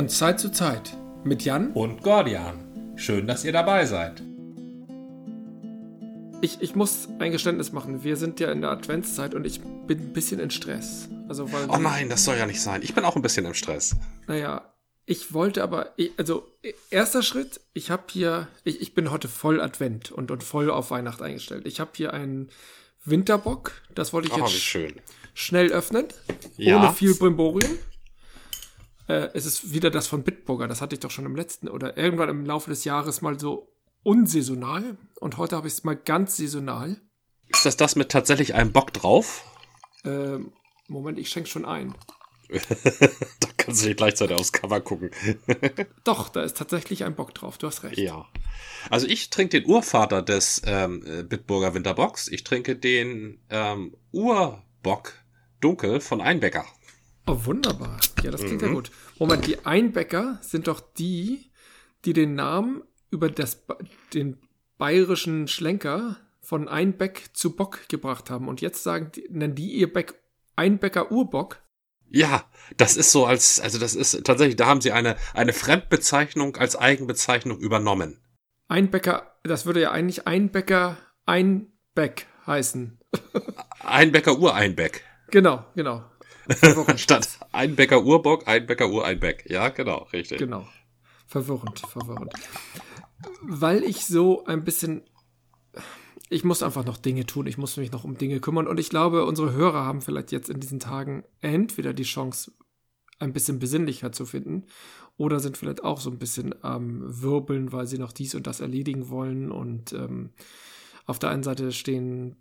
Von Zeit zu Zeit mit Jan und Gordian. Schön, dass ihr dabei seid. Ich, ich muss ein Geständnis machen. Wir sind ja in der Adventszeit und ich bin ein bisschen in Stress. Also, weil oh nein, das soll ja nicht sein. Ich bin auch ein bisschen im Stress. Naja, ich wollte aber, also erster Schritt, ich habe hier, ich, ich bin heute voll Advent und, und voll auf Weihnacht eingestellt. Ich habe hier einen Winterbock, das wollte ich oh, jetzt schnell öffnen, ja. ohne viel Brimborium. Äh, es ist wieder das von Bitburger, das hatte ich doch schon im letzten oder irgendwann im Laufe des Jahres mal so unsaisonal und heute habe ich es mal ganz saisonal. Ist das das mit tatsächlich einem Bock drauf? Ähm, Moment, ich schenke schon ein. da kannst du nicht gleichzeitig aufs Cover gucken. Doch, da ist tatsächlich ein Bock drauf, du hast recht. Ja. Also ich trinke den Urvater des ähm, Bitburger Winterbocks. Ich trinke den ähm, Urbock Dunkel von Einbecker. Oh, wunderbar. Ja, das klingt mhm. ja gut. Moment, die Einbäcker sind doch die, die den Namen über das, den bayerischen Schlenker von Einbeck zu Bock gebracht haben. Und jetzt sagen, nennen die ihr Beck Einbecker Urbock. Ja, das ist so als, also das ist tatsächlich, da haben sie eine, eine Fremdbezeichnung als Eigenbezeichnung übernommen. Einbecker, das würde ja eigentlich Einbecker Einbeck heißen. Einbecker Ureinbeck. Genau, genau. Statt Einbecker Urbock, Einbecker Ureinbeck. Ja, genau, richtig. Genau. Verwirrend, verwirrend. Weil ich so ein bisschen ich muss einfach noch Dinge tun, ich muss mich noch um Dinge kümmern und ich glaube, unsere Hörer haben vielleicht jetzt in diesen Tagen entweder die Chance, ein bisschen besinnlicher zu finden oder sind vielleicht auch so ein bisschen am ähm, Wirbeln, weil sie noch dies und das erledigen wollen und ähm, auf der einen Seite stehen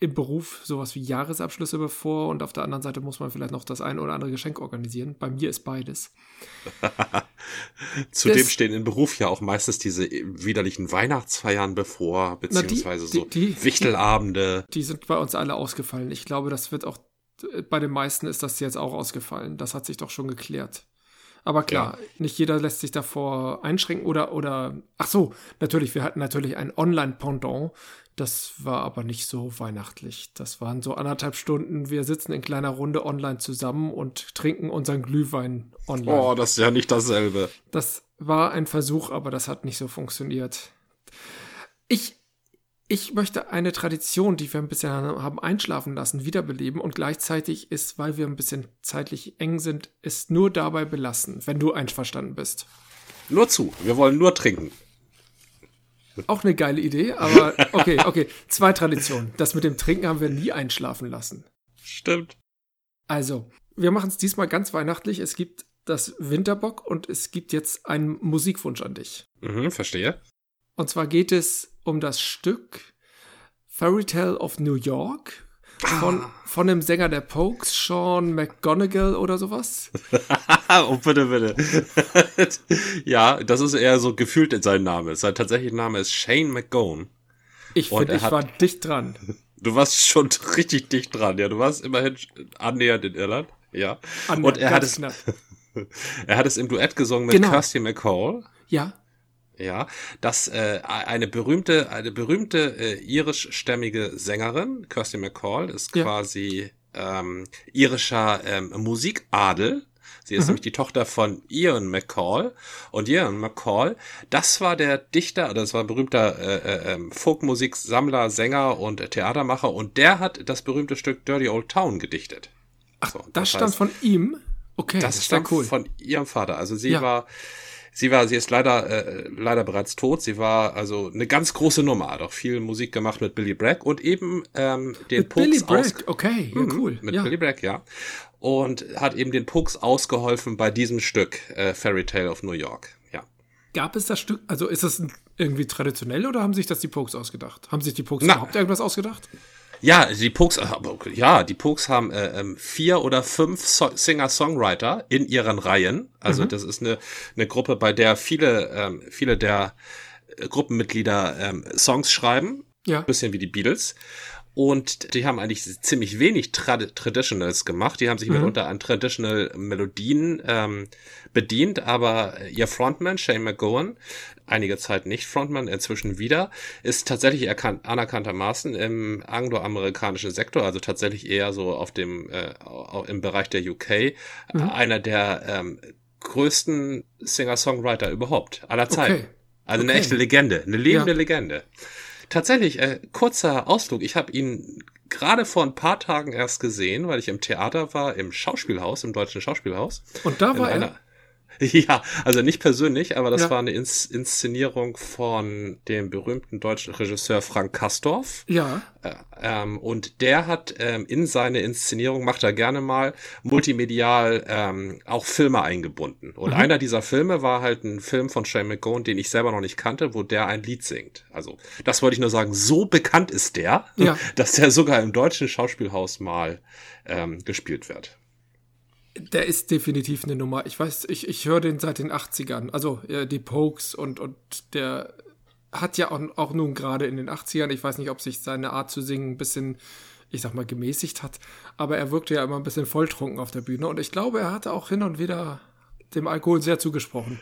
im Beruf sowas wie Jahresabschlüsse bevor und auf der anderen Seite muss man vielleicht noch das ein oder andere Geschenk organisieren. Bei mir ist beides. Zudem das, stehen im Beruf ja auch meistens diese widerlichen Weihnachtsfeiern bevor, beziehungsweise die, so die, die, Wichtelabende. Die sind bei uns alle ausgefallen. Ich glaube, das wird auch, bei den meisten ist das jetzt auch ausgefallen. Das hat sich doch schon geklärt. Aber klar, ja. nicht jeder lässt sich davor einschränken oder, oder, ach so, natürlich, wir hatten natürlich ein Online-Pendant. Das war aber nicht so weihnachtlich. Das waren so anderthalb Stunden. Wir sitzen in kleiner Runde online zusammen und trinken unseren Glühwein online. Oh, das ist ja nicht dasselbe. Das war ein Versuch, aber das hat nicht so funktioniert. Ich ich möchte eine Tradition, die wir ein bisschen haben einschlafen lassen, wiederbeleben und gleichzeitig ist, weil wir ein bisschen zeitlich eng sind, ist nur dabei belassen, wenn du einverstanden bist. Nur zu. Wir wollen nur trinken. Auch eine geile Idee, aber okay, okay. Zwei Traditionen. Das mit dem Trinken haben wir nie einschlafen lassen. Stimmt. Also, wir machen es diesmal ganz weihnachtlich. Es gibt das Winterbock und es gibt jetzt einen Musikwunsch an dich. Mhm, verstehe. Und zwar geht es um das Stück Fairy Tale of New York von, ah. von dem Sänger der Pokes, Sean McGonagall oder sowas. oh, bitte, bitte. ja, das ist eher so gefühlt in seinem Namen. Sein tatsächlicher Name ist Shane McGowan. Ich finde, ich hat, war dicht dran. Du warst schon richtig dicht dran, ja. Du warst immerhin annähernd in Irland, ja. Annähernd, Und er hat es, er hat es im Duett gesungen mit genau. Kirsty McCall. Ja ja, dass äh, eine berühmte, eine berühmte äh, irischstämmige Sängerin, Kirsty McCall, ist ja. quasi ähm, irischer ähm, Musikadel. Sie ist mhm. nämlich die Tochter von Ian McCall. Und Ian McCall, das war der Dichter, das war ein berühmter äh, äh, ähm, Folkmusiksammler, Sänger und Theatermacher. Und der hat das berühmte Stück Dirty Old Town gedichtet. Ach, so, das, das stammt von ihm? Okay, das, das stammt cool. von ihrem Vater. Also sie ja. war Sie war, sie ist leider, äh, leider bereits tot. Sie war also eine ganz große Nummer, hat auch viel Musik gemacht mit Billy Bragg und eben ähm, den mit Billy Bragg, okay, ja, mhm, cool. Mit ja. Billy Bragg, ja. Und hat eben den Pucks ausgeholfen bei diesem Stück, äh, Fairy Tale of New York, ja. Gab es das Stück, also ist das irgendwie traditionell oder haben sich das die Pokes ausgedacht? Haben sich die Pokes überhaupt irgendwas ausgedacht? Ja, die Pokes, ja, die Pokes haben äh, ähm, vier oder fünf so Singer-Songwriter in ihren Reihen. Also mhm. das ist eine, eine Gruppe, bei der viele, ähm, viele der äh, Gruppenmitglieder ähm, Songs schreiben. Ja. Bisschen wie die Beatles. Und die haben eigentlich ziemlich wenig Trad Traditionals gemacht. Die haben sich mhm. mitunter an Traditional Melodien ähm, bedient, aber ihr Frontman, Shane McGowan, einige Zeit nicht Frontman, inzwischen wieder, ist tatsächlich anerkanntermaßen im angloamerikanischen Sektor, also tatsächlich eher so auf dem äh, im Bereich der UK, mhm. einer der ähm, größten Singer-Songwriter überhaupt aller Zeiten. Okay. Also eine okay. echte Legende, eine lebende ja. Legende. Tatsächlich, äh, kurzer Ausflug. Ich habe ihn gerade vor ein paar Tagen erst gesehen, weil ich im Theater war, im Schauspielhaus, im deutschen Schauspielhaus. Und da war er? Ja, also nicht persönlich, aber das ja. war eine Ins Inszenierung von dem berühmten deutschen Regisseur Frank Kastorf. Ja. Äh, ähm, und der hat ähm, in seine Inszenierung, macht er gerne mal, multimedial ähm, auch Filme eingebunden. Und mhm. einer dieser Filme war halt ein Film von Shane McGowan, den ich selber noch nicht kannte, wo der ein Lied singt. Also, das wollte ich nur sagen, so bekannt ist der, ja. dass der sogar im deutschen Schauspielhaus mal ähm, gespielt wird. Der ist definitiv eine Nummer. Ich weiß, ich, ich höre den seit den 80ern. Also äh, die Pokes und, und der hat ja auch, auch nun gerade in den 80ern, ich weiß nicht, ob sich seine Art zu singen ein bisschen, ich sag mal, gemäßigt hat, aber er wirkte ja immer ein bisschen volltrunken auf der Bühne und ich glaube, er hatte auch hin und wieder dem Alkohol sehr zugesprochen.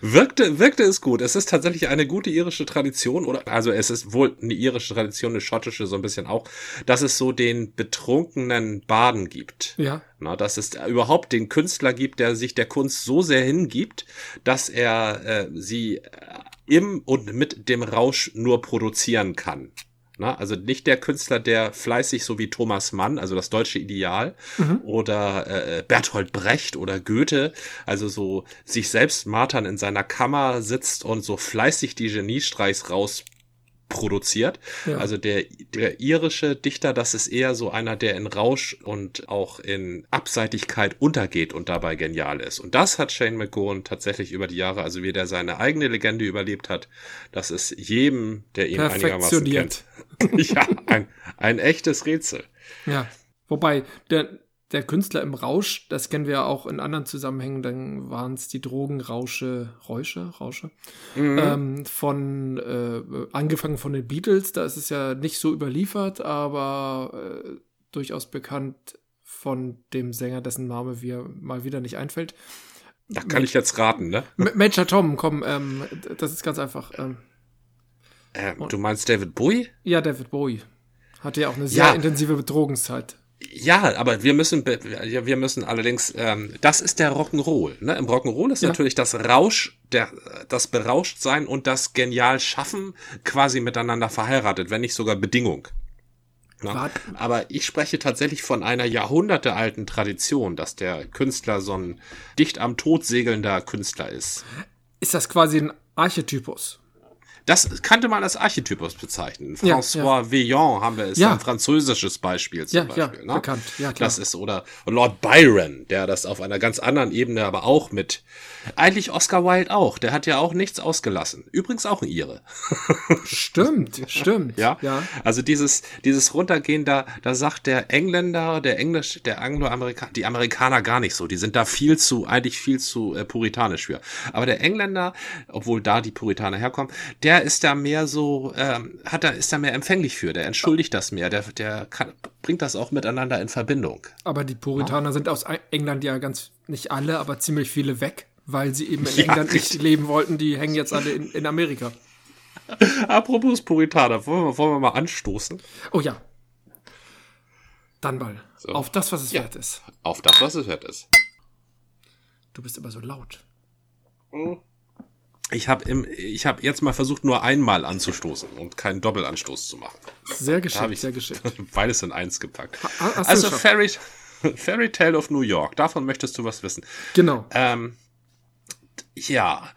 Wirkte, wirkte es gut. Es ist tatsächlich eine gute irische Tradition, oder also es ist wohl eine irische Tradition, eine schottische so ein bisschen auch, dass es so den betrunkenen Baden gibt. Ja. Na, dass es überhaupt den Künstler gibt, der sich der Kunst so sehr hingibt, dass er äh, sie im und mit dem Rausch nur produzieren kann. Na, also nicht der Künstler, der fleißig so wie Thomas Mann, also das deutsche Ideal, mhm. oder äh, Bertolt Brecht oder Goethe, also so sich selbst martern in seiner Kammer sitzt und so fleißig die Geniestreichs raus produziert. Ja. Also der, der irische Dichter, das ist eher so einer, der in Rausch und auch in Abseitigkeit untergeht und dabei genial ist. Und das hat Shane McGowan tatsächlich über die Jahre, also wie der seine eigene Legende überlebt hat, das ist jedem, der ihn einigermaßen kennt. ja, ein, ein echtes Rätsel. Ja. Wobei, der, der Künstler im Rausch, das kennen wir ja auch in anderen Zusammenhängen, dann waren es die Drogenrausche, Räusche, Rausche, mhm. ähm, von, äh, angefangen von den Beatles, da ist es ja nicht so überliefert, aber äh, durchaus bekannt von dem Sänger, dessen Name mir mal wieder nicht einfällt. Da kann Mensch, ich jetzt raten, ne? Major Tom, komm, ähm, das ist ganz einfach. Ähm, ähm, du meinst David Bowie? Ja, David Bowie. Hatte ja auch eine sehr ja. intensive Bedrogungszeit. Ja, aber wir müssen, wir müssen allerdings, ähm, das ist der Rock'n'Roll. Ne? Im Rock'n'Roll ist ja. natürlich das Rausch, der, das Berauschtsein und das genial Schaffen quasi miteinander verheiratet, wenn nicht sogar Bedingung. Ne? Aber ich spreche tatsächlich von einer jahrhundertealten Tradition, dass der Künstler so ein dicht am Tod segelnder Künstler ist. Ist das quasi ein Archetypus? Das kannte man als Archetypus bezeichnen. François ja. Villon haben wir, ist ja. ein französisches Beispiel zum ja, Beispiel. Ja, ne? bekannt. Ja, klar. Das ist, oder Lord Byron, der das auf einer ganz anderen Ebene aber auch mit, eigentlich Oscar Wilde auch, der hat ja auch nichts ausgelassen. Übrigens auch ein Ire. Stimmt, stimmt. Ja, ja. Also dieses, dieses Runtergehen, da, da sagt der Engländer, der Englisch, der Angloamerikaner, die Amerikaner gar nicht so. Die sind da viel zu, eigentlich viel zu äh, puritanisch für. Aber der Engländer, obwohl da die Puritaner herkommen, der der ist da mehr so, ähm, hat da, ist da mehr empfänglich für, der entschuldigt das mehr, der, der kann, bringt das auch miteinander in Verbindung. Aber die Puritaner ja. sind aus England ja ganz, nicht alle, aber ziemlich viele weg, weil sie eben in ja, England richtig. nicht leben wollten, die hängen jetzt alle in, in Amerika. Apropos Puritaner, wollen wir, wollen wir mal anstoßen? Oh ja. Dann mal. So. Auf das, was es ja. wert ist. Auf das, was es wert ist. Du bist immer so laut. Mhm. Ich habe im, ich habe jetzt mal versucht, nur einmal anzustoßen und keinen Doppelanstoß zu machen. Sehr geschickt, ich sehr geschickt. Beides in eins gepackt. Ha, also Fairy, Fairy Tale of New York, davon möchtest du was wissen. Genau. Ähm, ja,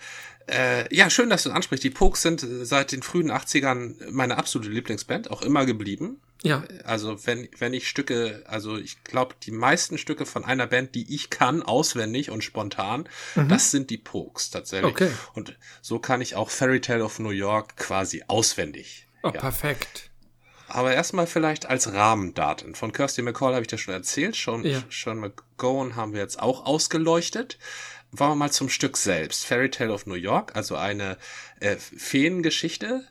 äh, ja, schön, dass du ansprichst. Die Pokes sind seit den frühen 80ern meine absolute Lieblingsband, auch immer geblieben. Ja. Also wenn, wenn ich Stücke, also ich glaube, die meisten Stücke von einer Band, die ich kann, auswendig und spontan, mhm. das sind die Pokes tatsächlich. Okay. Und so kann ich auch Fairy Tale of New York quasi auswendig. Oh, ja. perfekt. Aber erstmal vielleicht als Rahmendaten. Von Kirsty McCall habe ich dir schon erzählt. Schon, ja. Sean McGowan haben wir jetzt auch ausgeleuchtet. Wollen wir mal zum Stück selbst. Fairy Tale of New York, also eine äh, Feengeschichte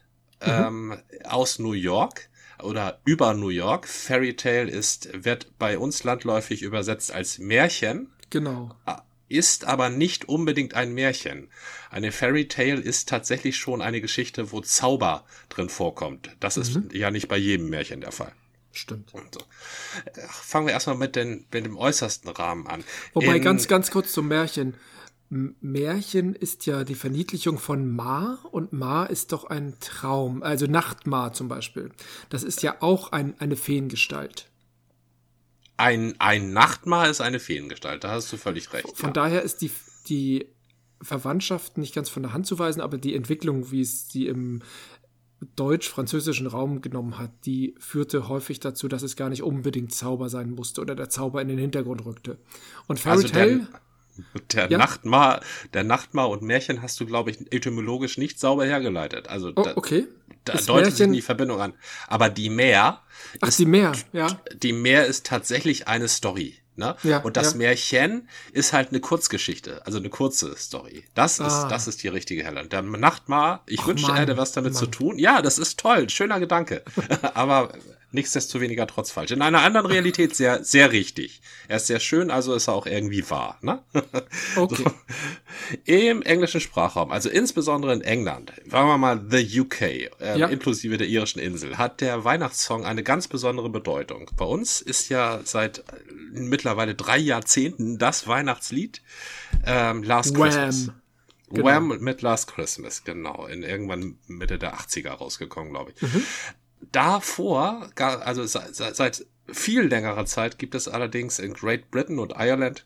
mhm. ähm, aus New York oder über New York. Fairy Tale ist, wird bei uns landläufig übersetzt als Märchen. Genau. Ist aber nicht unbedingt ein Märchen. Eine Fairy Tale ist tatsächlich schon eine Geschichte, wo Zauber drin vorkommt. Das mhm. ist ja nicht bei jedem Märchen der Fall. Stimmt. So. Fangen wir erstmal mit, den, mit dem äußersten Rahmen an. Wobei, In, ganz, ganz kurz zum Märchen. Märchen ist ja die Verniedlichung von Ma und Ma ist doch ein Traum, also Nachtma zum Beispiel. Das ist ja auch ein, eine Feengestalt. Ein, ein Nachtma ist eine Feengestalt, da hast du völlig recht. Von ja. daher ist die, die Verwandtschaft nicht ganz von der Hand zu weisen, aber die Entwicklung, wie es sie im deutsch-französischen Raum genommen hat, die führte häufig dazu, dass es gar nicht unbedingt Zauber sein musste oder der Zauber in den Hintergrund rückte. Und Fairy also Tale der ja? Nachtma, der Nachtma und Märchen hast du, glaube ich, etymologisch nicht sauber hergeleitet. Also oh, okay. Da, da deutet sich die Verbindung an. Aber die Meer. Ach, ist, die Meer, ja. Die Meer ist tatsächlich eine Story. Ne? Ja, und das ja. Märchen ist halt eine Kurzgeschichte, also eine kurze Story. Das ah. ist, das ist die richtige Helen. Der Nachtmar, ich wünschte, er hätte was damit Mann. zu tun. Ja, das ist toll, schöner Gedanke. Aber nichtsdestoweniger trotz falsch. In einer anderen Realität sehr, sehr richtig. Er ist sehr schön, also ist er auch irgendwie wahr. Ne? Okay. So. Im englischen Sprachraum, also insbesondere in England, sagen wir mal the UK, äh, ja. inklusive der irischen Insel, hat der Weihnachtssong eine ganz besondere Bedeutung. Bei uns ist ja seit äh, mittlerweile drei Jahrzehnten das Weihnachtslied ähm, Last Wham. Christmas. Genau. Wham mit Last Christmas, genau, in irgendwann Mitte der 80er rausgekommen, glaube ich. Mhm. Davor, also seit viel längerer Zeit gibt es allerdings in Great Britain und Ireland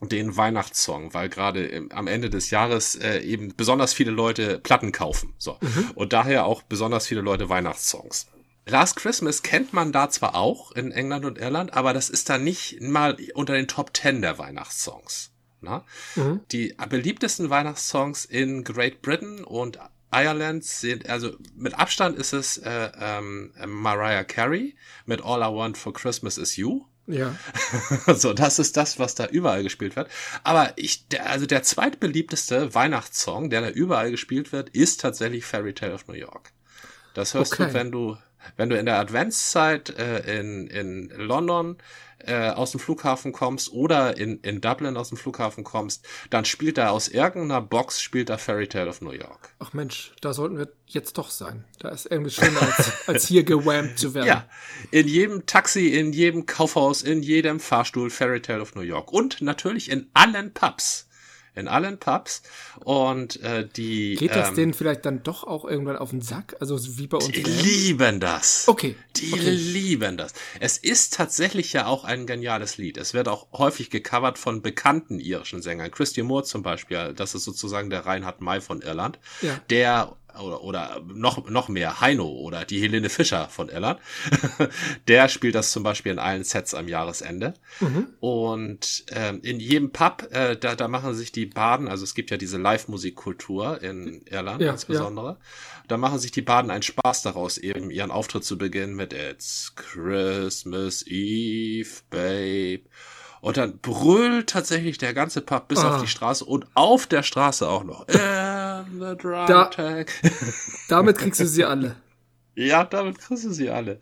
den Weihnachtssong, weil gerade am Ende des Jahres äh, eben besonders viele Leute Platten kaufen. So. Mhm. Und daher auch besonders viele Leute Weihnachtssongs. Last Christmas kennt man da zwar auch in England und Irland, aber das ist da nicht mal unter den Top Ten der Weihnachtssongs. Na? Mhm. Die beliebtesten Weihnachtssongs in Great Britain und Ireland sind, also mit Abstand ist es äh, ähm, Mariah Carey mit All I Want for Christmas is You. Ja. so, das ist das, was da überall gespielt wird. Aber ich, der, also der zweitbeliebteste Weihnachtssong, der da überall gespielt wird, ist tatsächlich Fairy Tale of New York. Das hörst okay. du, wenn du, wenn du in der Adventszeit äh, in, in London äh, aus dem Flughafen kommst oder in, in Dublin aus dem Flughafen kommst, dann spielt er aus irgendeiner Box, spielt er Fairy Tale of New York. Ach Mensch, da sollten wir jetzt doch sein. Da ist irgendwie schöner, als, als hier gewammt zu werden. Ja, in jedem Taxi, in jedem Kaufhaus, in jedem Fahrstuhl Fairy Tale of New York. Und natürlich in allen Pubs in allen Pubs und äh, die geht das ähm, denen vielleicht dann doch auch irgendwann auf den Sack, also wie bei uns. Die lieben das. Okay. Die okay. lieben das. Es ist tatsächlich ja auch ein geniales Lied. Es wird auch häufig gecovert von bekannten irischen Sängern. Christian Moore zum Beispiel, das ist sozusagen der Reinhard May von Irland, ja. der oder, oder noch, noch mehr, Heino oder die Helene Fischer von Irland. der spielt das zum Beispiel in allen Sets am Jahresende. Mhm. Und ähm, in jedem Pub, äh, da, da machen sich die Baden, also es gibt ja diese Live-Musikkultur in Irland ja, insbesondere, ja. da machen sich die Baden einen Spaß daraus, eben ihren Auftritt zu beginnen mit It's Christmas Eve, Babe. Und dann brüllt tatsächlich der ganze Pub bis ah. auf die Straße und auf der Straße auch noch. drunk da, damit kriegst du sie alle. Ja, damit kriegst du sie alle.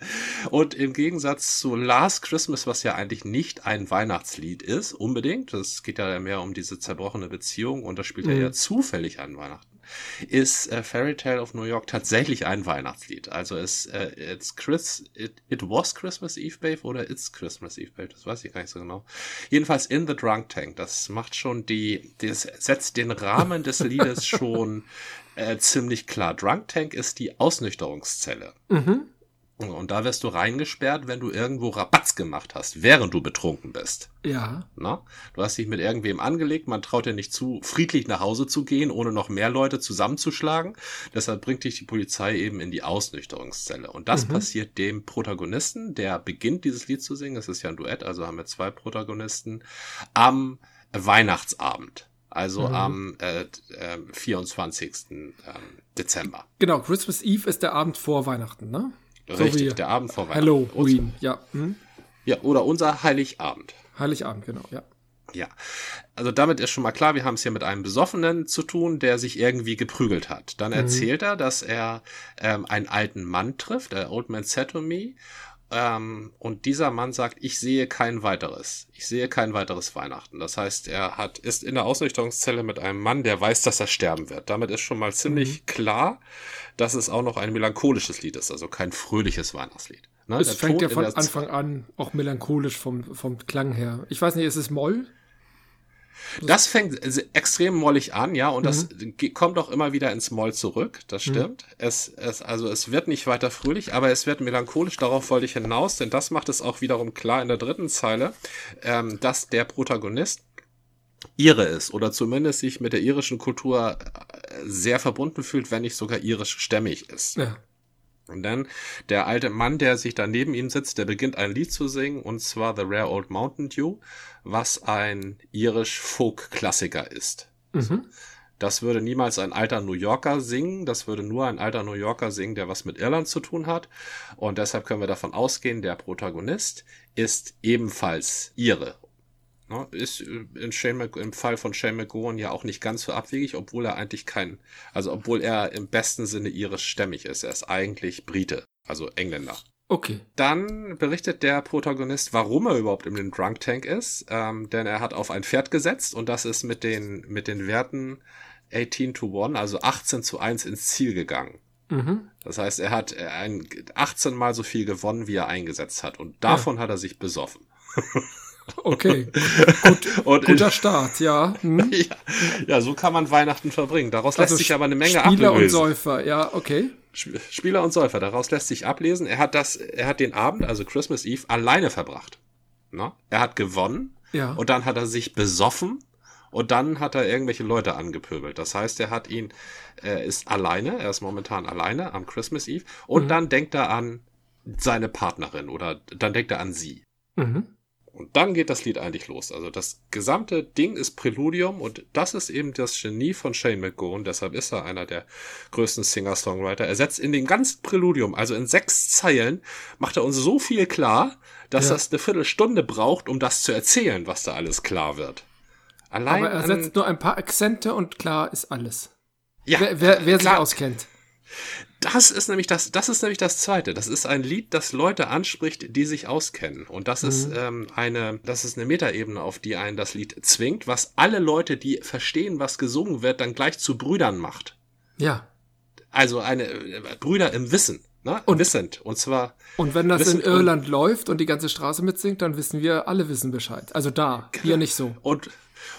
Und im Gegensatz zu Last Christmas, was ja eigentlich nicht ein Weihnachtslied ist, unbedingt, das geht ja mehr um diese zerbrochene Beziehung und das spielt mhm. ja eher zufällig an Weihnachten ist äh, Fairy Tale of New York tatsächlich ein Weihnachtslied. Also es äh, it's Chris, it, it was Christmas Eve Babe oder It's Christmas Eve Babe, das weiß ich gar nicht so genau. Jedenfalls In the Drunk Tank, das macht schon die, das setzt den Rahmen des Liedes schon äh, ziemlich klar. Drunk Tank ist die Ausnüchterungszelle. Mhm. Und da wirst du reingesperrt, wenn du irgendwo Rabatz gemacht hast, während du betrunken bist. Ja. Na? Du hast dich mit irgendwem angelegt, man traut dir nicht zu, friedlich nach Hause zu gehen, ohne noch mehr Leute zusammenzuschlagen. Deshalb bringt dich die Polizei eben in die Ausnüchterungszelle. Und das mhm. passiert dem Protagonisten, der beginnt dieses Lied zu singen. Es ist ja ein Duett, also haben wir zwei Protagonisten, am Weihnachtsabend. Also mhm. am äh, äh, 24. Ähm, Dezember. Genau, Christmas Eve ist der Abend vor Weihnachten, ne? Richtig, so der Abend vor Weihnachten. Halloween, ja. Hm? Ja, oder unser Heiligabend. Heiligabend, genau, ja. Ja, also damit ist schon mal klar, wir haben es hier mit einem Besoffenen zu tun, der sich irgendwie geprügelt hat. Dann mhm. erzählt er, dass er ähm, einen alten Mann trifft, der Old Man Said to Me, ähm, und dieser Mann sagt, ich sehe kein weiteres. Ich sehe kein weiteres Weihnachten. Das heißt, er hat, ist in der Ausrichtungszelle mit einem Mann, der weiß, dass er sterben wird. Damit ist schon mal ziemlich mhm. klar, dass es auch noch ein melancholisches Lied ist, also kein fröhliches Weihnachtslied. Ne? Es fängt ja von Anfang an auch melancholisch vom, vom Klang her. Ich weiß nicht, ist es Moll? Das fängt extrem mollig an, ja, und das mhm. kommt auch immer wieder ins Moll zurück, das mhm. stimmt. Mhm. Es, es, also es wird nicht weiter fröhlich, aber es wird melancholisch, darauf wollte ich hinaus, denn das macht es auch wiederum klar in der dritten Zeile, ähm, dass der Protagonist Ire ist oder zumindest sich mit der irischen Kultur äh, sehr verbunden fühlt, wenn nicht sogar irisch-stämmig ist. Ja. Und dann der alte Mann, der sich da neben ihm sitzt, der beginnt ein Lied zu singen, und zwar The Rare Old Mountain Dew, was ein irisch-Folk-Klassiker ist. Mhm. Das würde niemals ein alter New Yorker singen, das würde nur ein alter New Yorker singen, der was mit Irland zu tun hat. Und deshalb können wir davon ausgehen, der Protagonist ist ebenfalls Ire Ne, ist äh, in Shane im Fall von Shane McGowan ja auch nicht ganz so abwegig, obwohl er eigentlich kein, also obwohl er im besten Sinne irisch-stämmig ist. Er ist eigentlich Brite, also Engländer. Okay. Dann berichtet der Protagonist, warum er überhaupt in den Drunk Tank ist, ähm, denn er hat auf ein Pferd gesetzt und das ist mit den, mit den Werten 18 to 1, also 18 zu 1 ins Ziel gegangen. Mhm. Das heißt, er hat ein 18 mal so viel gewonnen, wie er eingesetzt hat und davon ja. hat er sich besoffen. Okay, Gut, und guter Start, ja. Hm. ja. ja. so kann man Weihnachten verbringen. Daraus also lässt sich aber eine Menge Spieler ablesen. Spieler und Säufer, ja, okay. Spieler und Säufer, daraus lässt sich ablesen. Er hat das, er hat den Abend, also Christmas Eve, alleine verbracht. Na? Er hat gewonnen ja. und dann hat er sich besoffen und dann hat er irgendwelche Leute angepöbelt. Das heißt, er hat ihn, er ist alleine, er ist momentan alleine am Christmas Eve und mhm. dann denkt er an seine Partnerin oder dann denkt er an sie. Mhm. Und dann geht das Lied eigentlich los. Also das gesamte Ding ist Präludium und das ist eben das Genie von Shane McGowan. Deshalb ist er einer der größten Singer-Songwriter. Er setzt in dem ganzen Präludium, also in sechs Zeilen, macht er uns so viel klar, dass ja. das eine Viertelstunde braucht, um das zu erzählen, was da alles klar wird. Allein Aber er setzt nur ein paar Akzente und klar ist alles. Ja, wer, wer, wer sich auskennt. Das ist nämlich das, das ist nämlich das Zweite. Das ist ein Lied, das Leute anspricht, die sich auskennen. Und das mhm. ist ähm, eine, das ist eine Metaebene, auf die einen das Lied zwingt, was alle Leute, die verstehen, was gesungen wird, dann gleich zu Brüdern macht. Ja. Also eine äh, Brüder im Wissen. Ne? Und wissend. Und zwar. Und wenn das in Irland läuft und die ganze Straße mitsingt, dann wissen wir, alle wissen Bescheid. Also da, genau. hier nicht so. Und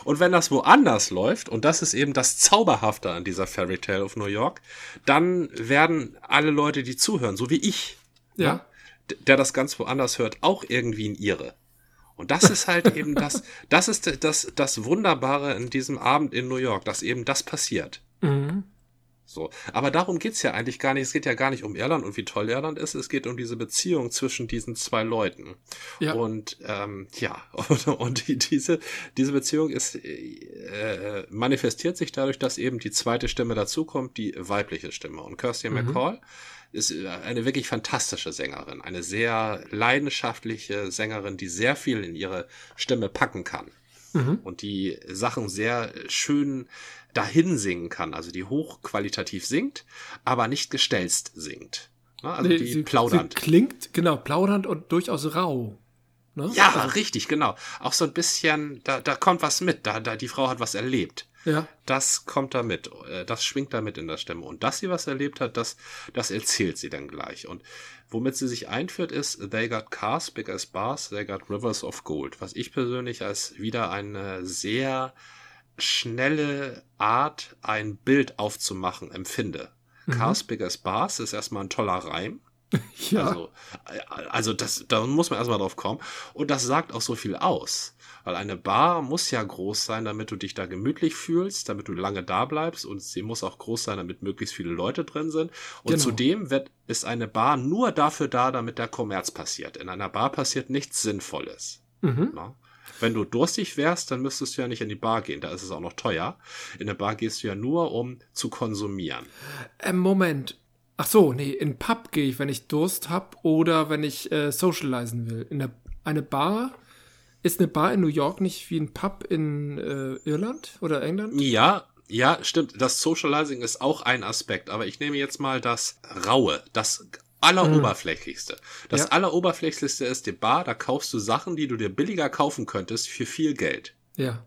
und wenn das woanders läuft, und das ist eben das Zauberhafte an dieser Fairy Tale of New York, dann werden alle Leute, die zuhören, so wie ich, ja. Ne, der das ganz woanders hört, auch irgendwie in ihre. Und das ist halt eben das, das ist das, das Wunderbare in diesem Abend in New York, dass eben das passiert. Mhm. So. Aber darum geht's ja eigentlich gar nicht. Es geht ja gar nicht um Irland und wie toll Irland ist. Es geht um diese Beziehung zwischen diesen zwei Leuten. Ja. Und ähm, ja, und, und die, diese, diese Beziehung ist äh, manifestiert sich dadurch, dass eben die zweite Stimme dazukommt, die weibliche Stimme. Und Kirsty mhm. McCall ist eine wirklich fantastische Sängerin, eine sehr leidenschaftliche Sängerin, die sehr viel in ihre Stimme packen kann. Mhm. Und die Sachen sehr schön dahin singen kann, also die hochqualitativ singt, aber nicht gestelzt singt. Ne? Also nee, die sie, plaudernd. Sie klingt, genau, plaudernd und durchaus rau. Ne? Ja, also, richtig, genau. Auch so ein bisschen, da, da kommt was mit, da, da die Frau hat was erlebt. Ja. Das kommt da mit, äh, das schwingt da mit in der Stimme. Und dass sie was erlebt hat, das, das erzählt sie dann gleich. Und womit sie sich einführt, ist They got cars big as bars, they got rivers of gold. Was ich persönlich als wieder eine sehr schnelle Art, ein Bild aufzumachen, empfinde. Mhm. Cars Big as Bars ist erstmal ein toller Reim. Ja. Also, also das, da muss man erstmal drauf kommen. Und das sagt auch so viel aus. Weil eine Bar muss ja groß sein, damit du dich da gemütlich fühlst, damit du lange da bleibst. Und sie muss auch groß sein, damit möglichst viele Leute drin sind. Und genau. zudem wird, ist eine Bar nur dafür da, damit der Kommerz passiert. In einer Bar passiert nichts Sinnvolles. Mhm. Wenn du durstig wärst, dann müsstest du ja nicht in die Bar gehen, da ist es auch noch teuer. In der Bar gehst du ja nur, um zu konsumieren. Äh, Moment. Ach so, nee, in Pub gehe ich, wenn ich Durst habe oder wenn ich äh, socialisen will. In der, eine Bar ist eine Bar in New York nicht wie ein Pub in äh, Irland oder England? Ja, ja, stimmt. Das Socializing ist auch ein Aspekt, aber ich nehme jetzt mal das Raue, das alleroberflächlichste. Das ja. alleroberflächlichste ist die Bar, da kaufst du Sachen, die du dir billiger kaufen könntest für viel Geld. Ja.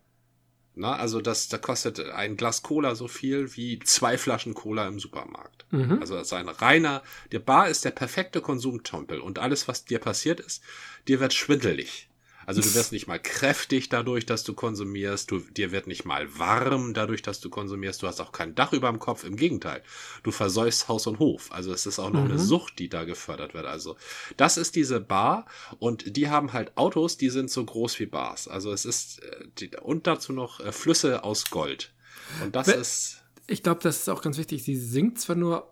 Na, also das, da kostet ein Glas Cola so viel wie zwei Flaschen Cola im Supermarkt. Mhm. Also das ist ein reiner, die Bar ist der perfekte Konsumtempel und alles, was dir passiert ist, dir wird schwindelig. Also du wirst nicht mal kräftig dadurch, dass du konsumierst, du, dir wird nicht mal warm dadurch, dass du konsumierst, du hast auch kein Dach über dem Kopf, im Gegenteil. Du versäust Haus und Hof. Also es ist auch noch mhm. eine Sucht, die da gefördert wird. Also das ist diese Bar und die haben halt Autos, die sind so groß wie Bars. Also es ist, äh, die, und dazu noch äh, Flüsse aus Gold. Und das Wenn, ist. Ich glaube, das ist auch ganz wichtig. Sie singt zwar nur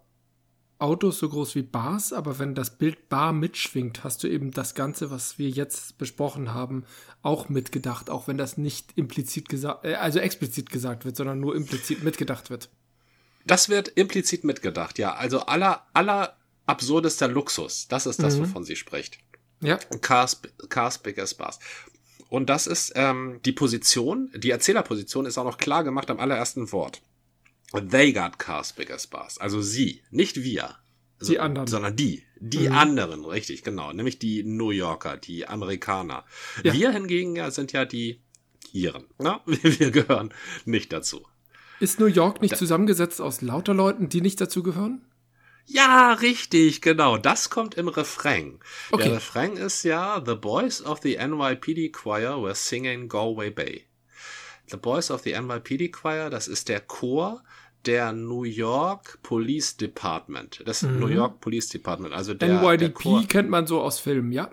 Autos so groß wie Bars, aber wenn das Bild Bar mitschwingt, hast du eben das Ganze, was wir jetzt besprochen haben, auch mitgedacht, auch wenn das nicht implizit gesagt, äh, also explizit gesagt wird, sondern nur implizit mitgedacht wird. Das wird implizit mitgedacht, ja. Also aller, aller absurdester Luxus. Das ist das, mhm. wovon sie spricht. Ja. Cars, Cars Biggest Bars. Und das ist ähm, die Position, die Erzählerposition ist auch noch klar gemacht am allerersten Wort. They got cars bigger bars. Also sie, nicht wir. Die so, anderen. Sondern die. Die mhm. anderen, richtig, genau. Nämlich die New Yorker, die Amerikaner. Ja. Wir hingegen ja, sind ja die Iren. Na? Wir gehören nicht dazu. Ist New York nicht da zusammengesetzt aus lauter Leuten, die nicht dazu gehören? Ja, richtig, genau. Das kommt im Refrain. Okay. Der Refrain ist ja The Boys of the NYPD Choir were singing Galway Bay. The Boys of the NYPD Choir, das ist der Chor der New York Police Department. Das mhm. New York Police Department, also der NYDP der kennt man so aus Filmen, ja.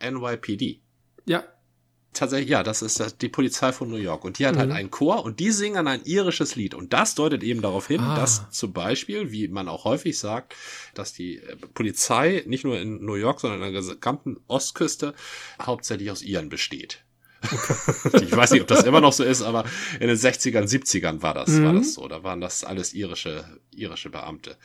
NYPD. Ja. Tatsächlich, ja, das ist die Polizei von New York. Und die hat halt mhm. halt einen Chor und die singen ein irisches Lied. Und das deutet eben darauf hin, ah. dass zum Beispiel, wie man auch häufig sagt, dass die äh, Polizei nicht nur in New York, sondern in der gesamten Ostküste hauptsächlich aus Iren besteht. Ich weiß nicht, ob das immer noch so ist, aber in den 60ern, 70ern war das, mhm. war das so. Da waren das alles irische, irische Beamte.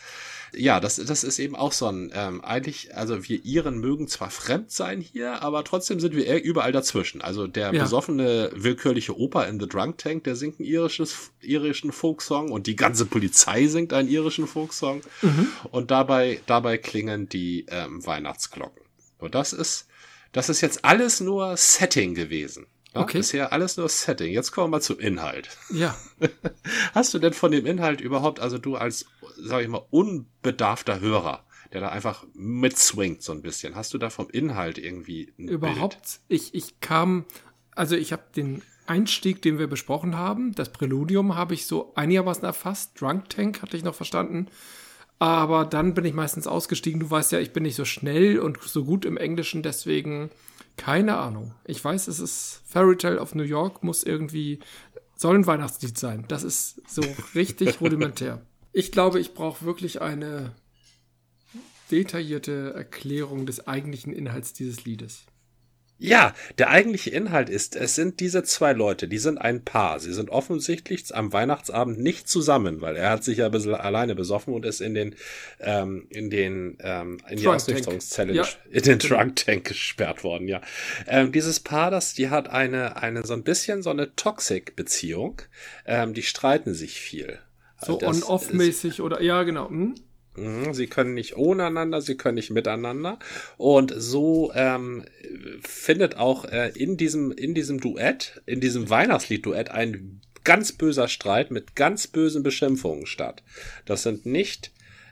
Ja, das, das ist eben auch so ein, ähm, eigentlich, also wir Iren mögen zwar fremd sein hier, aber trotzdem sind wir überall dazwischen. Also der ja. besoffene, willkürliche Opa in The Drunk Tank, der singt einen irisches, irischen Folksong und die ganze Polizei singt einen irischen Folksong. Mhm. Und dabei, dabei klingen die ähm, Weihnachtsglocken. Und das ist, das ist jetzt alles nur Setting gewesen. Ja, okay. Bisher alles nur Setting. Jetzt kommen wir mal zum Inhalt. Ja. Hast du denn von dem Inhalt überhaupt, also du als, sag ich mal, unbedarfter Hörer, der da einfach mitswingt so ein bisschen, hast du da vom Inhalt irgendwie ein Überhaupt? Bild? Ich, ich kam, also ich habe den Einstieg, den wir besprochen haben, das Präludium habe ich so einigermaßen erfasst. Drunk Tank hatte ich noch verstanden. Aber dann bin ich meistens ausgestiegen. Du weißt ja, ich bin nicht so schnell und so gut im Englischen, deswegen keine Ahnung. Ich weiß, es ist Fairy Tale of New York, muss irgendwie, soll ein Weihnachtslied sein. Das ist so richtig rudimentär. Ich glaube, ich brauche wirklich eine detaillierte Erklärung des eigentlichen Inhalts dieses Liedes. Ja, der eigentliche Inhalt ist, es sind diese zwei Leute, die sind ein Paar. Sie sind offensichtlich am Weihnachtsabend nicht zusammen, weil er hat sich ja ein bisschen alleine besoffen und ist in den, ähm, in den, ähm, in die Ausnüchterungszelle, ja. in den. Trunk Tank gesperrt worden, ja. Ähm, dieses Paar, das, die hat eine, eine, so ein bisschen so eine Toxic-Beziehung. Ähm, die streiten sich viel. So on-off-mäßig oder, ja, genau. Hm? Mhm, sie können nicht ohne einander, sie können nicht miteinander. Und so ähm, findet auch äh, in diesem in diesem Duett, in diesem Weihnachtslied-Duett ein ganz böser Streit mit ganz bösen Beschimpfungen statt. Das sind nicht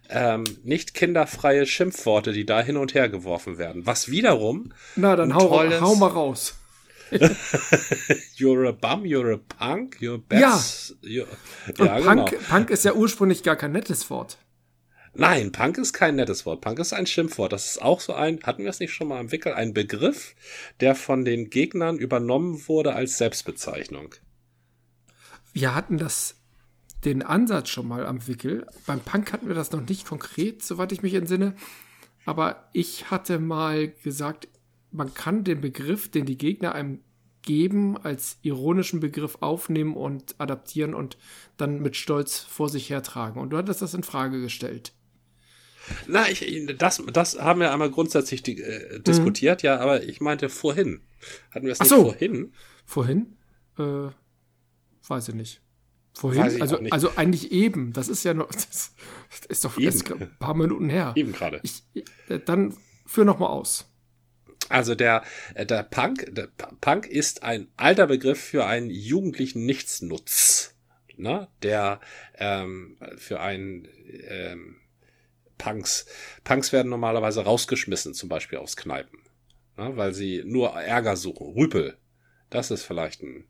ähm, nicht kinderfreie Schimpfworte, die da hin und her geworfen werden. Was wiederum. Na, dann hau, hau mal raus. you're a bum, you're a punk, you're best. Ja, you're, ja Punk, genau. Punk ist ja ursprünglich gar kein nettes Wort. Nein, Punk ist kein nettes Wort. Punk ist ein Schimpfwort. Das ist auch so ein, hatten wir es nicht schon mal im Wickel, ein Begriff, der von den Gegnern übernommen wurde als Selbstbezeichnung. Wir hatten das, den Ansatz schon mal am Wickel. Beim Punk hatten wir das noch nicht konkret, soweit ich mich entsinne. Aber ich hatte mal gesagt, man kann den Begriff, den die Gegner einem geben, als ironischen Begriff aufnehmen und adaptieren und dann mit Stolz vor sich hertragen. Und du hattest das in Frage gestellt. Na, ich, das, das haben wir einmal grundsätzlich die, äh, diskutiert, mhm. ja, aber ich meinte vorhin. Hatten wir es nicht so. vorhin? Vorhin? Äh, weiß ich nicht. Vorhin? Also, also eigentlich eben. Das ist ja noch, das ist doch erst ein paar Minuten her. Eben gerade. Äh, dann führ noch mal aus. Also der, äh, der Punk, der Punk ist ein alter Begriff für einen jugendlichen Nichtsnutz, ne? der ähm, für einen ähm, Punks. Punks werden normalerweise rausgeschmissen, zum Beispiel aus Kneipen. ne, weil sie nur Ärger suchen. Rüpel, das ist vielleicht ein,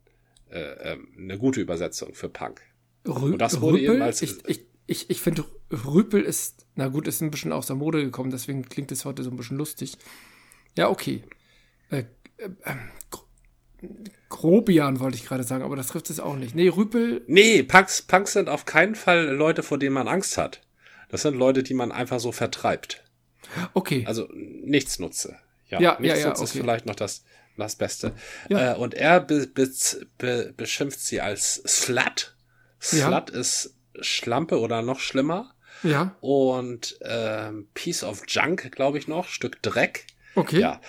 äh, ähm, eine gute Übersetzung für Punk. Rü Und das wurde Rüpel? eben als. Ich, ich, ich, ich finde, Rüpel ist, na gut, ist ein bisschen aus der Mode gekommen, deswegen klingt es heute so ein bisschen lustig. Ja, okay. Äh, äh, Grobian wollte ich gerade sagen, aber das trifft es auch nicht. Nee, Rüpel. Nee, Punks, Punks sind auf keinen Fall Leute, vor denen man Angst hat. Das sind Leute, die man einfach so vertreibt. Okay. Also nichts nutze. Ja, ja, nichts ja, ja, okay. ist vielleicht noch das, das Beste. Ja. Äh, und er be, be, be, beschimpft sie als Slut. Slut ja. ist Schlampe oder noch schlimmer. Ja. Und ähm, Piece of Junk, glaube ich noch, Stück Dreck. Okay. Ja.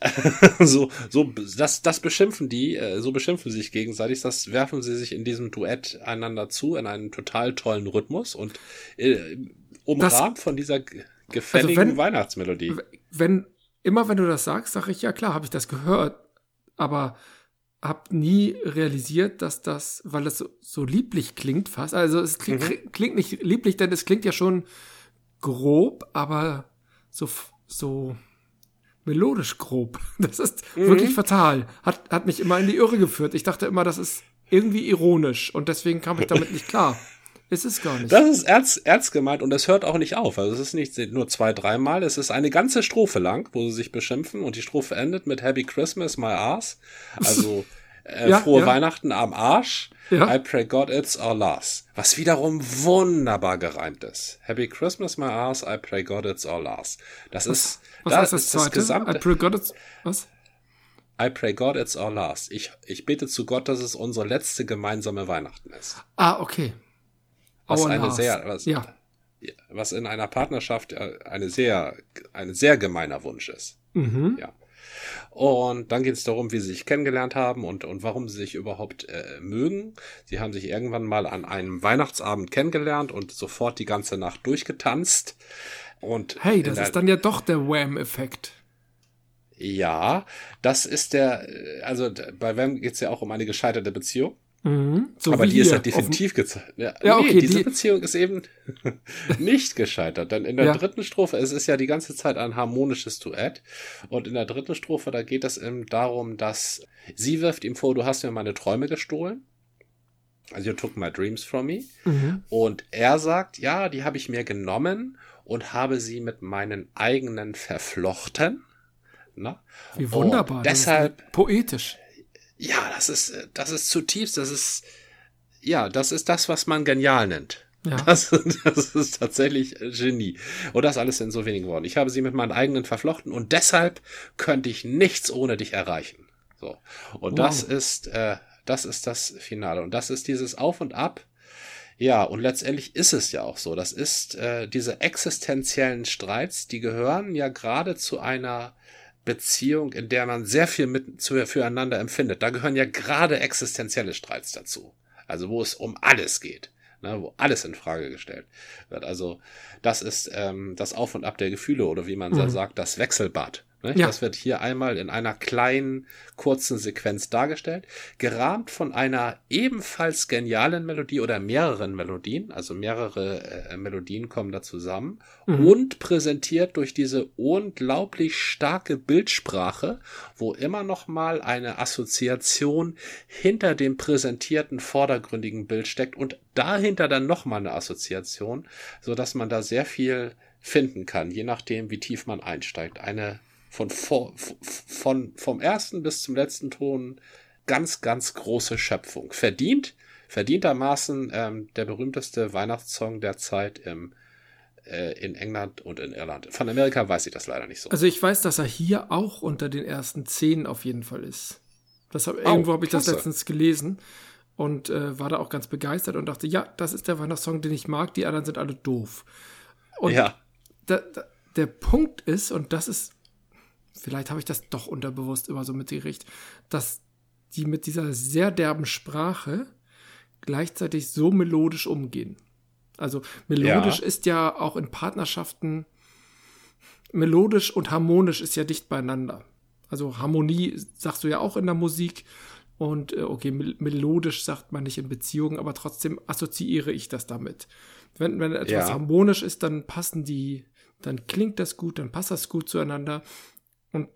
so, so, das, das beschimpfen die, äh, so beschimpfen sie sich gegenseitig, das werfen sie sich in diesem Duett einander zu, in einen total tollen Rhythmus und äh, umrahmt von dieser gefälligen also wenn, Weihnachtsmelodie. Wenn, immer wenn du das sagst, sage ich, ja klar, habe ich das gehört, aber hab nie realisiert, dass das, weil es so, so lieblich klingt fast, also es klingt, mhm. klingt nicht lieblich, denn es klingt ja schon grob, aber so, so melodisch grob. Das ist mhm. wirklich fatal. Hat, hat mich immer in die Irre geführt. Ich dachte immer, das ist irgendwie ironisch und deswegen kam ich damit nicht klar. Ist es gar nicht. Das ist ernst, ernst gemeint und das hört auch nicht auf. Also es ist nicht nur zwei, dreimal, es ist eine ganze Strophe lang, wo sie sich beschimpfen und die Strophe endet mit Happy Christmas, my ass. Also äh, ja, frohe ja. Weihnachten am Arsch. Ja. I pray God it's our last. Was wiederum wunderbar gereimt ist. Happy Christmas, my ass. I pray God it's our last. Das was, ist, was das, ist das, das gesamte. I pray God it's, was? I pray God it's our last. Ich, ich bete zu Gott, dass es unsere letzte gemeinsame Weihnachten ist. Ah, okay. Was eine sehr, was, ja. was in einer Partnerschaft äh, eine sehr, ein sehr gemeiner Wunsch ist. Mhm. Ja. Und dann geht es darum, wie sie sich kennengelernt haben und, und warum sie sich überhaupt äh, mögen. Sie haben sich irgendwann mal an einem Weihnachtsabend kennengelernt und sofort die ganze Nacht durchgetanzt. Und hey, das ist dann ja doch der Wham-Effekt. Ja, das ist der, äh, also bei Wham geht es ja auch um eine gescheiterte Beziehung. Mhm, so aber die ist halt definitiv gezeigt. Ja, ja, nee, okay, diese die Beziehung ist eben nicht gescheitert. Denn in der ja. dritten Strophe, es ist ja die ganze Zeit ein harmonisches Duett. Und in der dritten Strophe, da geht es eben darum, dass sie wirft ihm vor, du hast mir meine Träume gestohlen. Also you took my dreams from me. Mhm. Und er sagt, ja, die habe ich mir genommen und habe sie mit meinen eigenen verflochten. Na? Wie wunderbar. Und deshalb poetisch ja, das ist, äh, das ist zutiefst, das ist, ja, das ist das, was man genial nennt. Ja. Das, das ist tatsächlich Genie. Und das alles in so wenigen Worten. Ich habe sie mit meinen eigenen verflochten und deshalb könnte ich nichts ohne dich erreichen. So. Und wow. das ist, äh, das ist das Finale. Und das ist dieses Auf und Ab. Ja, und letztendlich ist es ja auch so. Das ist äh, diese existenziellen Streits, die gehören ja gerade zu einer Beziehung, in der man sehr viel mit zu, füreinander empfindet. Da gehören ja gerade existenzielle Streits dazu. Also wo es um alles geht, ne, wo alles in Frage gestellt wird. Also das ist ähm, das Auf und Ab der Gefühle oder wie man mhm. sagt, das Wechselbad. Ne? Ja. Das wird hier einmal in einer kleinen, kurzen Sequenz dargestellt, gerahmt von einer ebenfalls genialen Melodie oder mehreren Melodien, also mehrere äh, Melodien kommen da zusammen mhm. und präsentiert durch diese unglaublich starke Bildsprache, wo immer noch mal eine Assoziation hinter dem präsentierten vordergründigen Bild steckt und dahinter dann noch mal eine Assoziation, so dass man da sehr viel finden kann, je nachdem, wie tief man einsteigt. Eine von, vor, von, vom ersten bis zum letzten Ton ganz, ganz große Schöpfung. Verdient, verdientermaßen ähm, der berühmteste Weihnachtssong der Zeit im, äh, in England und in Irland. Von Amerika weiß ich das leider nicht so. Also ich weiß, dass er hier auch unter den ersten zehn auf jeden Fall ist. Das hab, oh, irgendwo habe ich das letztens gelesen und äh, war da auch ganz begeistert und dachte, ja, das ist der Weihnachtssong, den ich mag, die anderen sind alle doof. Und ja. Da, da, der Punkt ist, und das ist vielleicht habe ich das doch unterbewusst immer so mitgekriegt, dass die mit dieser sehr derben Sprache gleichzeitig so melodisch umgehen. Also melodisch ja. ist ja auch in Partnerschaften melodisch und harmonisch ist ja dicht beieinander. Also Harmonie sagst du ja auch in der Musik und äh, okay, melodisch sagt man nicht in Beziehungen, aber trotzdem assoziiere ich das damit. Wenn, wenn etwas ja. harmonisch ist, dann passen die, dann klingt das gut, dann passt das gut zueinander. Und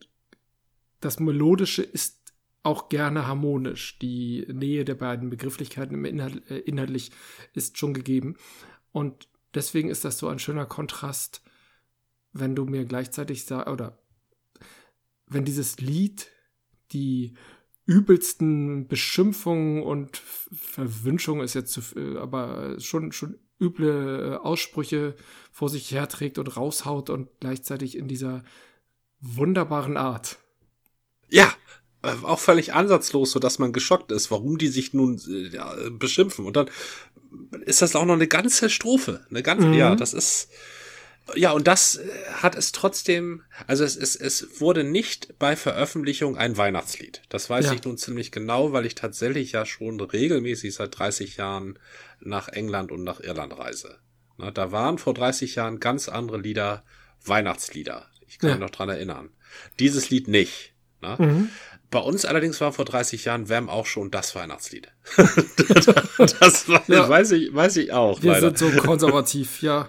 das Melodische ist auch gerne harmonisch. Die Nähe der beiden Begrifflichkeiten äh, inhaltlich ist schon gegeben. Und deswegen ist das so ein schöner Kontrast, wenn du mir gleichzeitig sagst, oder wenn dieses Lied die übelsten Beschimpfungen und Verwünschungen ist jetzt zu, äh, aber schon, schon üble äh, Aussprüche vor sich herträgt und raushaut und gleichzeitig in dieser wunderbaren Art. Ja, äh, auch völlig ansatzlos, so dass man geschockt ist, warum die sich nun ja, beschimpfen. Und dann ist das auch noch eine ganze Strophe. Eine ganze, mhm. ja, das ist, ja, und das äh, hat es trotzdem, also es, es, es wurde nicht bei Veröffentlichung ein Weihnachtslied. Das weiß ja. ich nun ziemlich genau, weil ich tatsächlich ja schon regelmäßig seit 30 Jahren nach England und nach Irland reise. Na, da waren vor 30 Jahren ganz andere Lieder Weihnachtslieder. Ich kann ja. mich noch dran erinnern. Dieses Lied nicht. Mhm. Bei uns allerdings war vor 30 Jahren Wham auch schon das Weihnachtslied. das war, ja. weiß ich, weiß ich auch. Wir leider. sind so konservativ, ja.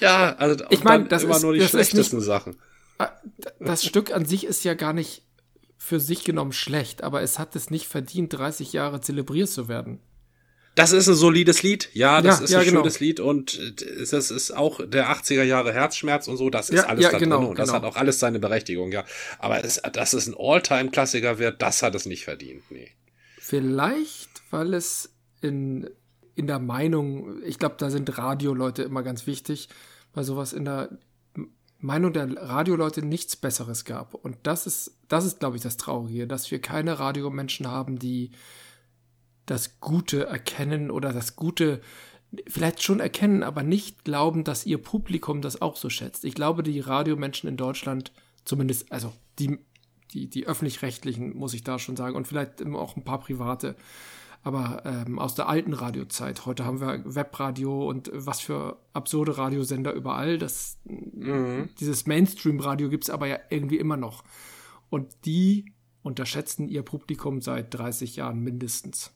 Ja, also ich meine, das immer ist, nur die schlechtesten nicht, Sachen. Ah, das Stück an sich ist ja gar nicht für sich genommen schlecht, aber es hat es nicht verdient, 30 Jahre zelebriert zu werden. Das ist ein solides Lied, ja, das ja, ist ja, ein genau. schönes Lied und das ist auch der 80er Jahre Herzschmerz und so, das ist ja, alles da genau, drin und genau. das hat auch alles seine Berechtigung, ja. Aber es, dass es ein Alltime-Klassiker wird, das hat es nicht verdient, nee. Vielleicht, weil es in in der Meinung, ich glaube, da sind Radioleute immer ganz wichtig, weil sowas in der Meinung der Radioleute nichts Besseres gab. Und das ist, das ist, glaube ich, das Traurige, dass wir keine Radiomenschen haben, die das Gute erkennen oder das Gute vielleicht schon erkennen, aber nicht glauben, dass ihr Publikum das auch so schätzt. Ich glaube, die Radiomenschen in Deutschland, zumindest, also die, die, die öffentlich-rechtlichen, muss ich da schon sagen, und vielleicht auch ein paar private, aber ähm, aus der alten Radiozeit. Heute haben wir Webradio und was für absurde Radiosender überall. Das, mhm. Dieses Mainstream-Radio gibt es aber ja irgendwie immer noch. Und die unterschätzen ihr Publikum seit 30 Jahren mindestens.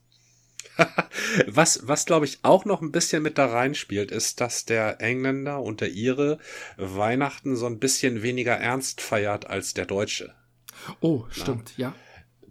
was, was glaube ich auch noch ein bisschen mit da reinspielt, ist, dass der Engländer und der Ire Weihnachten so ein bisschen weniger ernst feiert als der Deutsche. Oh, stimmt, ja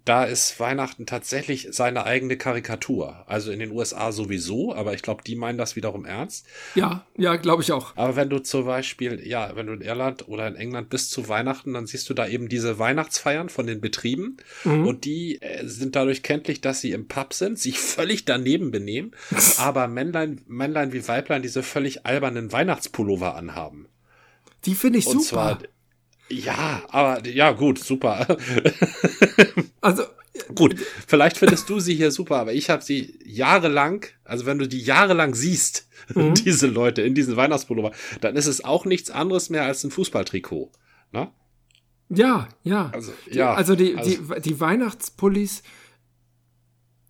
da ist Weihnachten tatsächlich seine eigene Karikatur. Also in den USA sowieso, aber ich glaube, die meinen das wiederum ernst. Ja, ja, glaube ich auch. Aber wenn du zum Beispiel, ja, wenn du in Irland oder in England bist zu Weihnachten, dann siehst du da eben diese Weihnachtsfeiern von den Betrieben mhm. und die äh, sind dadurch kenntlich, dass sie im Pub sind, sich völlig daneben benehmen, aber Männlein, Männlein wie Weiblein diese völlig albernen Weihnachtspullover anhaben. Die finde ich und super. Zwar, ja, aber ja, gut, super. also gut, vielleicht findest du sie hier super, aber ich habe sie jahrelang, also wenn du die jahrelang siehst, mhm. diese Leute in diesen Weihnachtspullover, dann ist es auch nichts anderes mehr als ein Fußballtrikot. Ne? Ja, ja. Also, ja, also die, also die, die Weihnachtspullis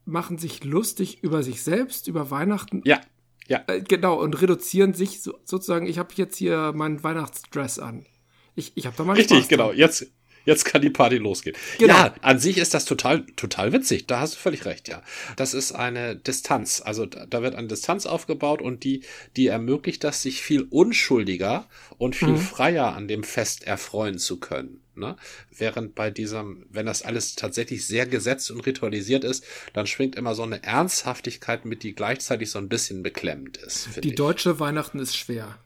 machen sich lustig über sich selbst, über Weihnachten. Ja. Ja. Äh, genau, und reduzieren sich so, sozusagen, ich habe jetzt hier meinen Weihnachtsdress an. Ich, ich habe da mal Richtig, Spaß genau. Jetzt, jetzt kann die Party losgehen. Genau. Ja, an sich ist das total, total witzig. Da hast du völlig recht, ja. Das ist eine Distanz. Also da wird eine Distanz aufgebaut und die, die ermöglicht das, sich viel unschuldiger und viel mhm. freier an dem Fest erfreuen zu können. Ne? Während bei diesem, wenn das alles tatsächlich sehr gesetzt und ritualisiert ist, dann schwingt immer so eine Ernsthaftigkeit mit, die gleichzeitig so ein bisschen beklemmend ist. Die ich. deutsche Weihnachten ist schwer.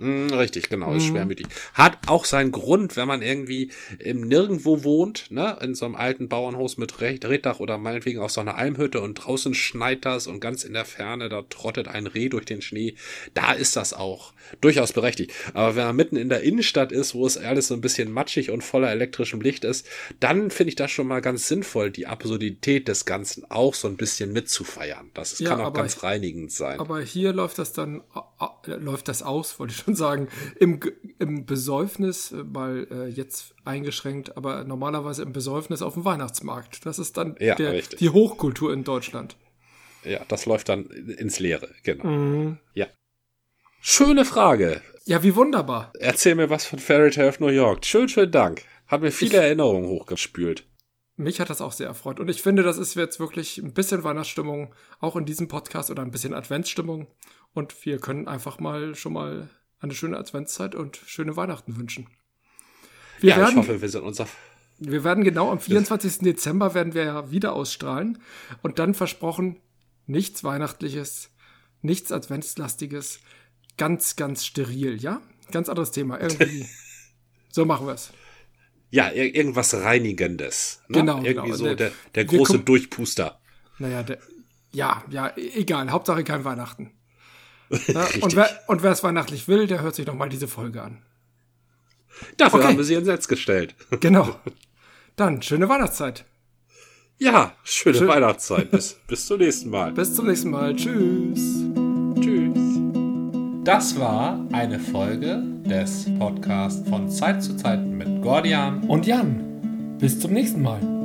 Mm, richtig, genau, ist mhm. schwermütig. Hat auch seinen Grund, wenn man irgendwie im Nirgendwo wohnt, ne, in so einem alten Bauernhaus mit Reddach oder meinetwegen auf so einer Almhütte und draußen schneit das und ganz in der Ferne, da trottet ein Reh durch den Schnee. Da ist das auch durchaus berechtigt. Aber wenn man mitten in der Innenstadt ist, wo es alles so ein bisschen matschig und voller elektrischem Licht ist, dann finde ich das schon mal ganz sinnvoll, die Absurdität des Ganzen auch so ein bisschen mitzufeiern. Das ja, kann auch ganz reinigend sein. Aber hier läuft das dann, äh, läuft das aus, wollte ich schon sagen, im, im Besäufnis, äh, mal äh, jetzt eingeschränkt, aber normalerweise im Besäufnis auf dem Weihnachtsmarkt. Das ist dann ja, der, die Hochkultur in Deutschland. Ja, das läuft dann ins Leere, genau. Mhm. Ja. Schöne Frage. Ja, wie wunderbar. Erzähl mir was von Fairy Tale of New York. Schön, schönen Dank. Hat mir viele ich, Erinnerungen hochgespült. Mich hat das auch sehr erfreut. Und ich finde, das ist jetzt wirklich ein bisschen Weihnachtsstimmung, auch in diesem Podcast oder ein bisschen Adventsstimmung. Und wir können einfach mal schon mal eine schöne Adventszeit und schöne Weihnachten wünschen. Wir ja, werden, ich hoffe, wir sind unser. Wir werden genau am 24. Dezember werden wir ja wieder ausstrahlen und dann versprochen nichts Weihnachtliches, nichts Adventslastiges, ganz, ganz steril, ja? Ganz anderes Thema, irgendwie. so machen wir es. Ja, irgendwas Reinigendes. Ne? Genau. Irgendwie genau. so der, der, der große Durchpuster. Naja, der, ja, ja, egal. Hauptsache kein Weihnachten. Ja, und, wer, und wer es weihnachtlich will, der hört sich noch mal diese Folge an. Dafür okay. haben wir sie ins Netz gestellt. Genau. Dann schöne Weihnachtszeit. Ja, schöne Schön. Weihnachtszeit. Bis, bis zum nächsten Mal. Bis zum nächsten Mal. Tschüss. Tschüss. Das war eine Folge des Podcasts von Zeit zu Zeit mit Gordian und Jan. Bis zum nächsten Mal.